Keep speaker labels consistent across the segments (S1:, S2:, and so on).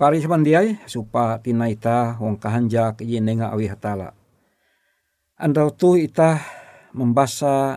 S1: Paris mandiai supa tina ita wong kahanjak yenenga awi hatala. Andau tu ita membaca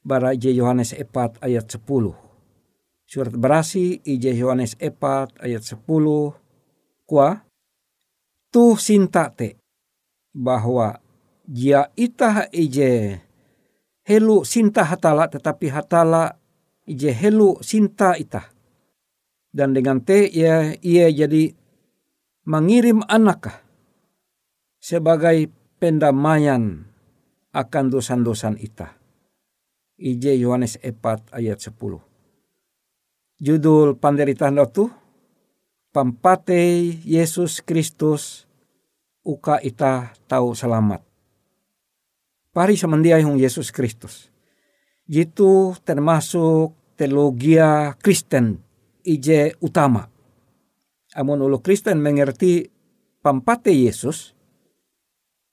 S1: bara ije Yohanes 4 ayat 10. Surat berasi ije Yohanes 4 ayat 10 Kua tu sinta te bahwa jia ita ije helu sinta hatala tetapi hatala ije helu sinta ita. Dan dengan te ia, ia jadi mengirim anakah sebagai pendamaian akan dosan-dosan ita. IJ Yohanes 4 ayat 10. Judul penderitaan itu Pampate Yesus Kristus uka ita tahu selamat. Pari semendiai hong Yesus Kristus. Jitu termasuk teologia Kristen ije utama. Amun ulu Kristen mengerti pampate Yesus,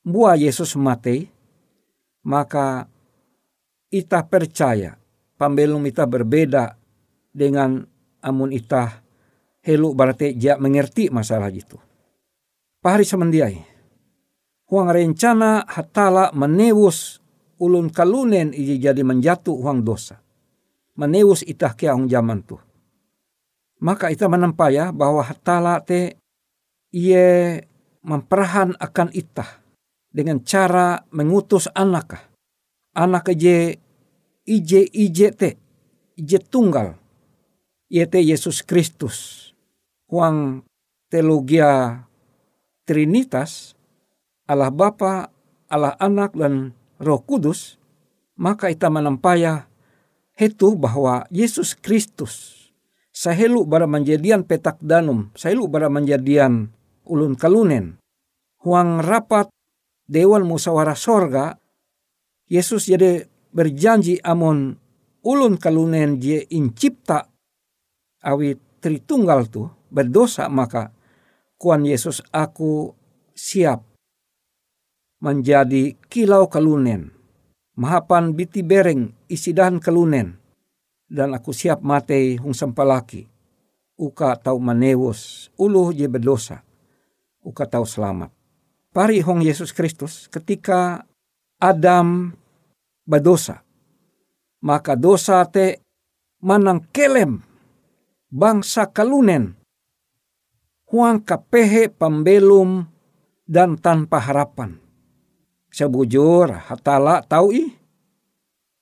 S1: buah Yesus mati, maka ita percaya pambelum ita berbeda dengan amun ita helu berarti dia mengerti masalah itu. Pahari semendiai. Huang rencana hatala menewus ulun kalunen iji jadi menjatuh huang dosa. Menewus itah kia hong zaman tu. Maka ita menampaya bahwa hatala te ia memperahan akan itah dengan cara mengutus anak. Anak je ije ije te, ije tunggal. Iete Yesus Kristus huang teologia Trinitas, Allah Bapa, Allah Anak dan Roh Kudus, maka kita menampaya itu bahwa Yesus Kristus sahelu bara menjadian petak danum, sahelu bara menjadian ulun kalunen. Huang rapat Dewan Musyawarah Sorga, Yesus jadi berjanji amon ulun kalunen je incipta awit Tritunggal tu berdosa maka kuan Yesus aku siap menjadi kilau kalunen. Mahapan biti bereng isidan kalunen. Dan aku siap mate hung sampalaki. Uka tau manewos uluh je berdosa. Uka tau selamat. Pari hong Yesus Kristus ketika Adam berdosa. Maka dosa te manang kelem bangsa kalunen huang kapehe pembelum dan tanpa harapan. Sebujur hatala tahu i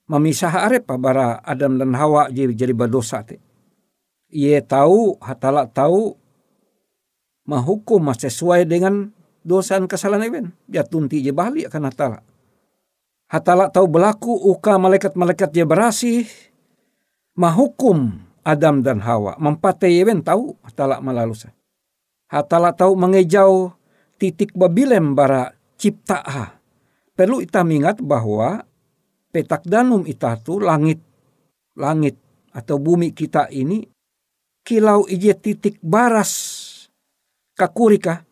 S1: memisah arep bara Adam dan Hawa jadi jadi berdosa te. Ia tahu hatala tahu mahukum sesuai dengan dosa dan kesalahan even. Ya tunti je balik akan hatala. Hatala tahu berlaku uka malaikat-malaikat dia berasih mahukum Adam dan Hawa. Mempatai ben tahu hatala malalusa. Hatala tahu mengejau titik babilem bara cipta ha. Perlu kita ingat bahwa petak danum ita tu langit langit atau bumi kita ini kilau ije titik baras kakurika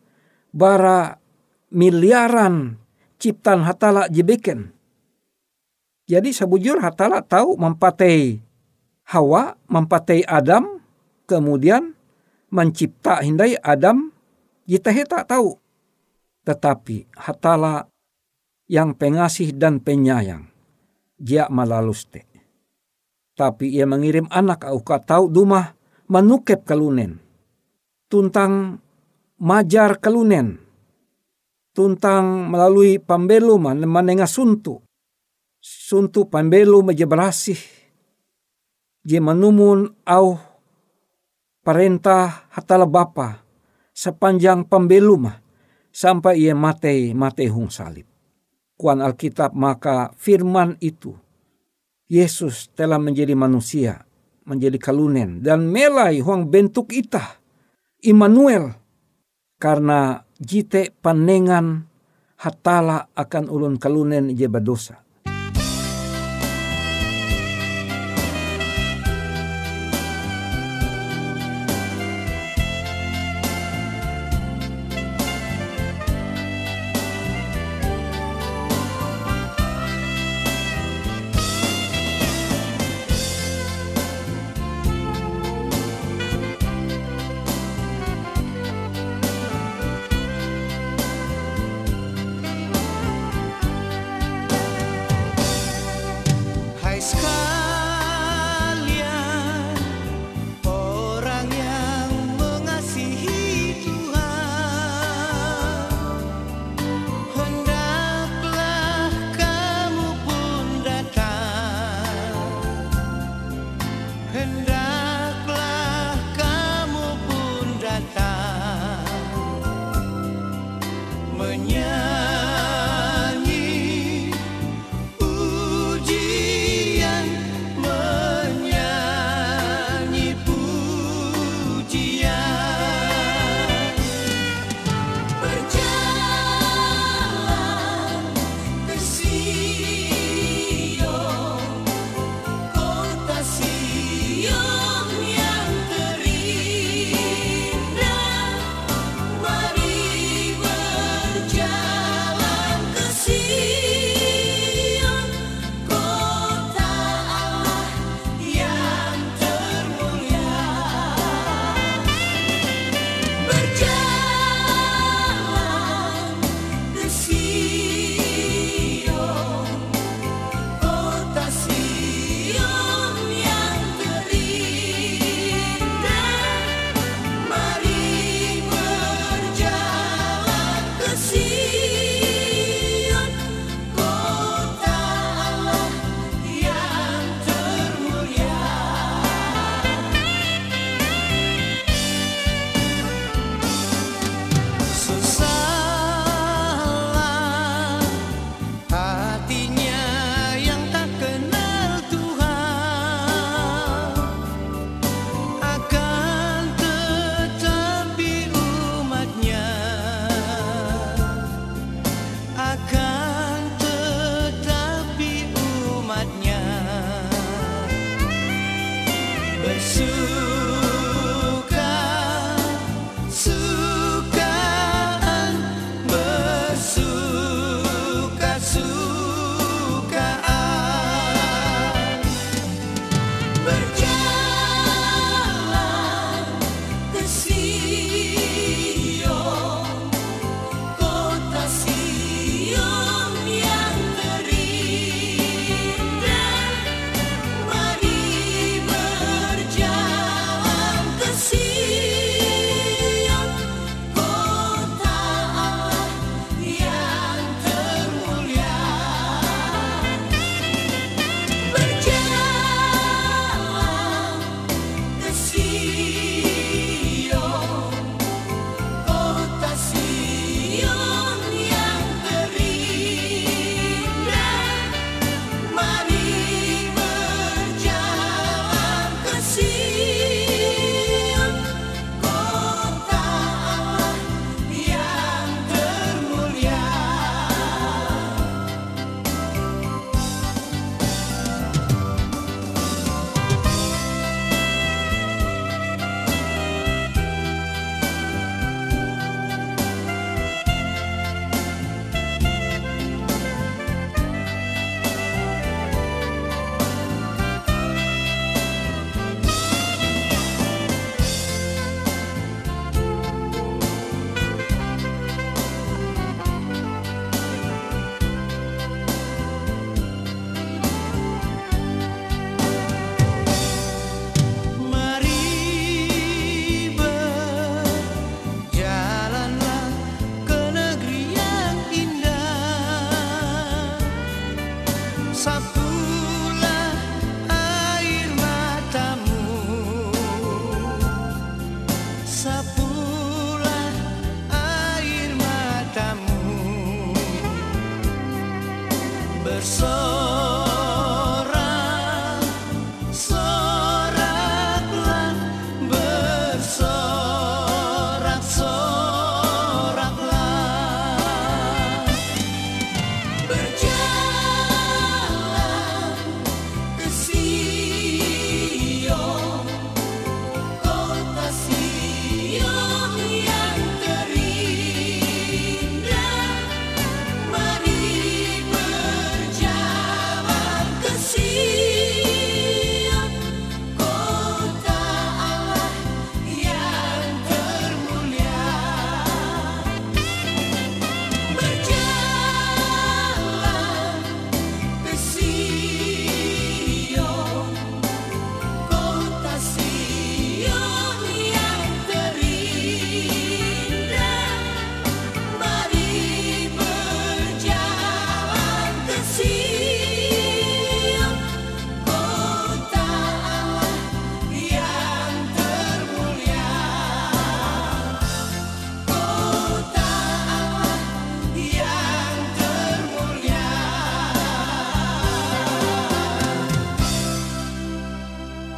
S1: bara miliaran ciptaan hatala jebeken. Jadi sebujur hatala tahu mempatai Hawa mempatai Adam, kemudian mencipta hindai Adam, kita tak tahu. Tetapi hatala yang pengasih dan penyayang, dia malaluste. Tapi ia mengirim anak au tahu dumah menukep kalunen. Tuntang majar kalunen. Tuntang melalui pambelu manenga suntu. Suntu pambelu mejebrasih je manumun au perintah hatala bapa sepanjang pembelum sampai ia mate mate hung salib. Kuan Alkitab maka firman itu Yesus telah menjadi manusia, menjadi kalunen dan melai huang bentuk ita Immanuel karena jite panengan hatala akan ulun kalunen je berdosa.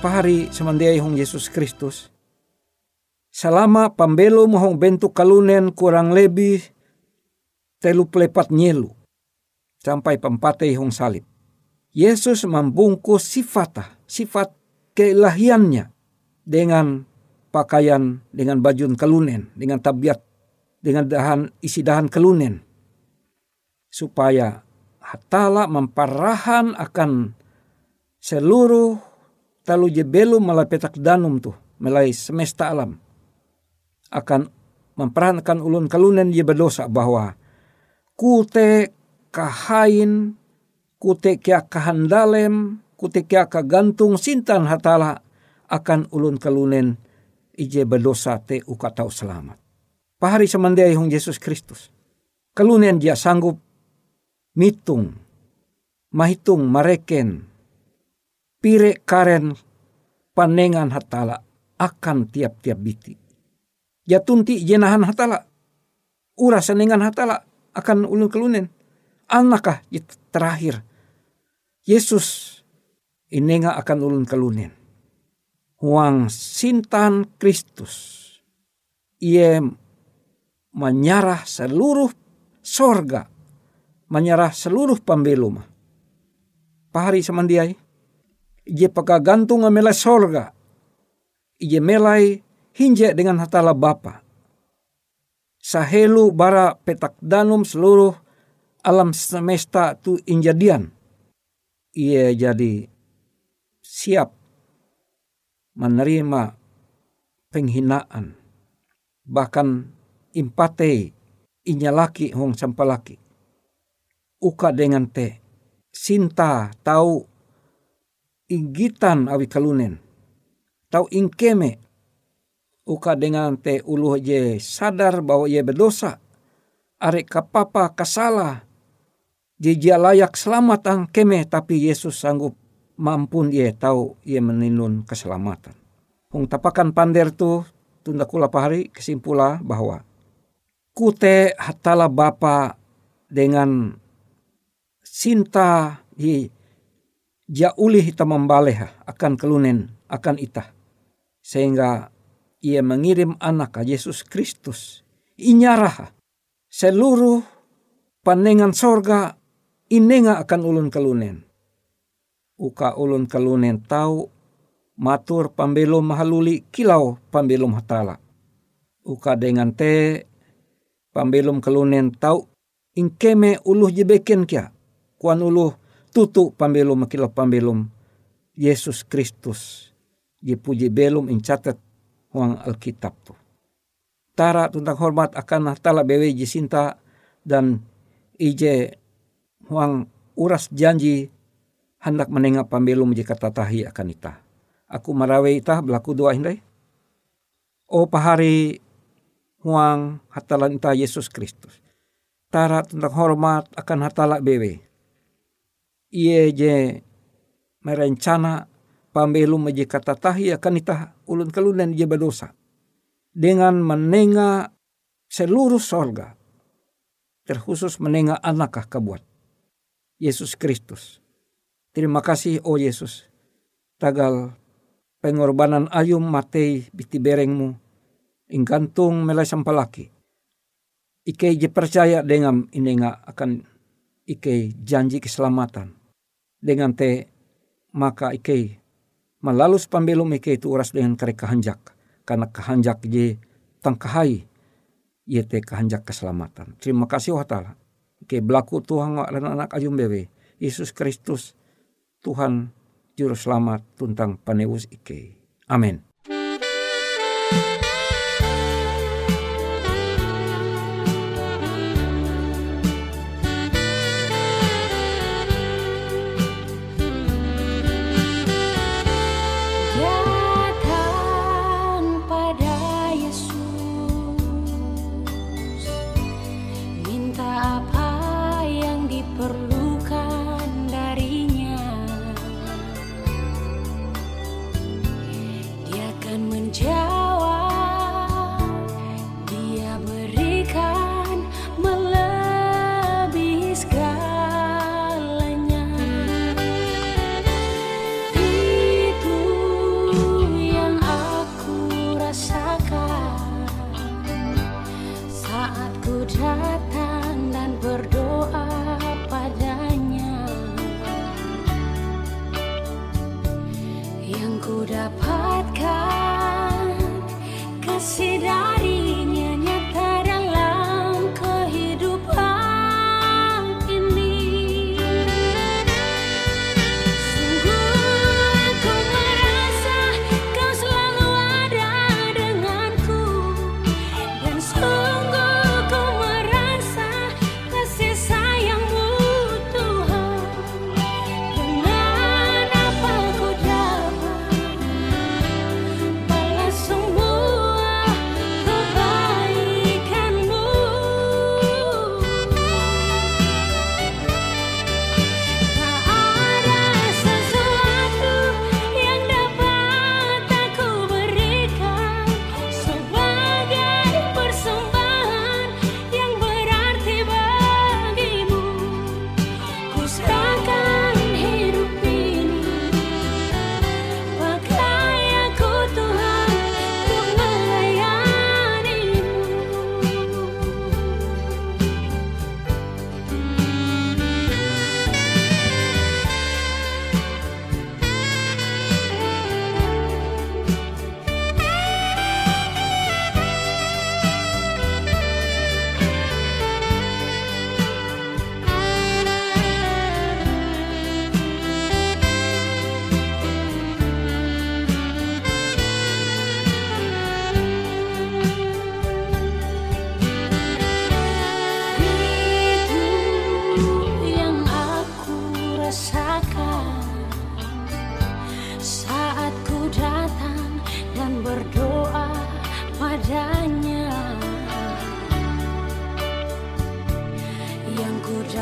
S1: Pahari semandiai hong Yesus Kristus. Selama pambelo mohong bentuk kalunen kurang lebih telu pelepat nyelu sampai pempatei hong salib. Yesus membungkus sifat sifat keilahiannya dengan pakaian dengan baju kalunen, dengan tabiat, dengan dahan isi dahan kalunen. Supaya hatala memparahan akan seluruh talu je belum malai petak danum tu melai semesta alam akan memperankan ulun kalunen je berdosa bahwa kute kahain kute kia kahandalem kute kia kagantung sintan hatala akan ulun kalunen ije berdosa te uka tau selamat. Pahari semandai hong Yesus Kristus. Kalunen dia sanggup mitung, mahitung, mareken, pire karen panengan hatala akan tiap-tiap biti. Ya tunti jenahan hatala. Ura senengan hatala akan ulun kelunen. Anakah terakhir. Yesus inenga akan ulun kelunen. Huang sintan Kristus. Ia menyarah seluruh sorga. Menyarah seluruh pembelum. Pahari semandiai Ije gantung melai sorga. Ije melai hinje dengan hatala bapa. Sahelu bara petak danum seluruh alam semesta tu injadian. Ia jadi siap menerima penghinaan. Bahkan impate inyalaki hong sampalaki. Uka dengan te. Sinta tahu inggitan awi kalunen. Tau ingkeme uka dengan te uluh je sadar bahwa ia berdosa. Are kapapa kasala. Je dia layak selamat ang keme tapi Yesus sanggup mampun ia tahu ia meninun keselamatan. Hung tapakan pander tu tunda kula pahari kesimpula bahwa kute hatala bapa dengan sinta di ja uli hita membaleha akan kelunen akan ita. Sehingga ia mengirim anak Yesus Kristus. Inyaraha seluruh panengan sorga inenga akan ulun kelunen. Uka ulun kelunen tahu matur pambelum mahaluli kilau pambelum hatala. Uka dengan te pambelum kelunen tahu ingkeme uluh jebeken kia. Kuan uluh tutu pambelum makilo pambelum Yesus Kristus. Dia puji belum incatat huang Alkitab tu. Tara tentang hormat akan tala bewe jisinta dan ije huang uras janji hendak menengah pambelum jika tatahi akan ita. Aku marawe ita berlaku dua hindai. O pahari huang hatalan ita Yesus Kristus. Tara tentang hormat akan hatala bewe
S2: Ie je merencana pambelum meje kata tahi akan itah ulun kelunen je berdosa. Dengan menenga seluruh sorga. Terkhusus menenga anakah kebuat. Yesus Kristus. Terima kasih oh Yesus. Tagal pengorbanan ayum matei biti berengmu. Ingkantung melai sampalaki. Ike je percaya dengan inenga akan ike janji keselamatan. Dengan te maka ike Malalus pambelum ike itu uras dengan kare kahanjak. Karena kahanjak je tangkahai. Yete kahanjak keselamatan. Terima kasih ta'ala. Ike belaku Tuhan dan anak ayum bebe. Yesus Kristus Tuhan Juru Selamat tuntang panewus ike. Amin.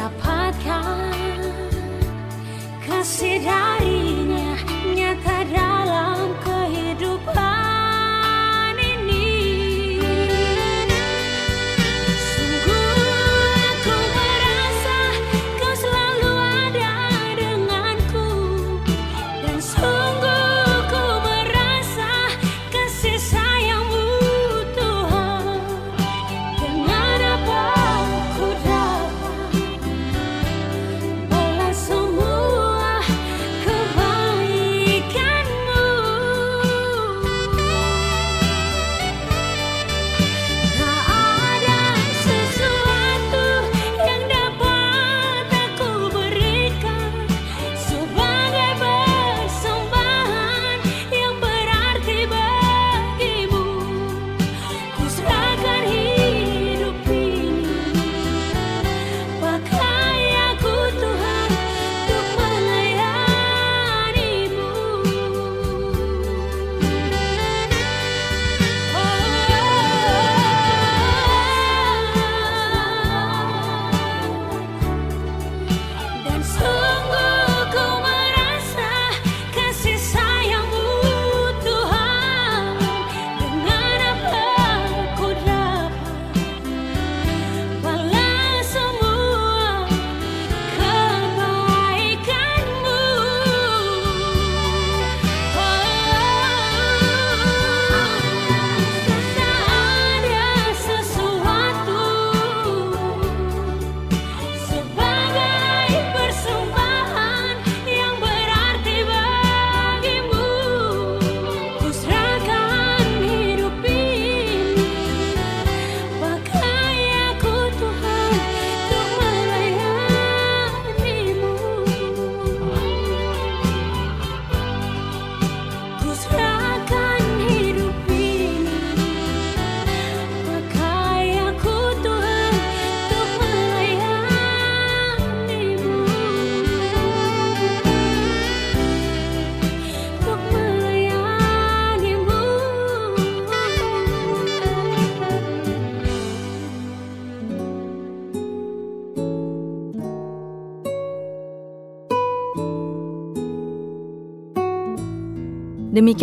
S3: dapatkan kasih dari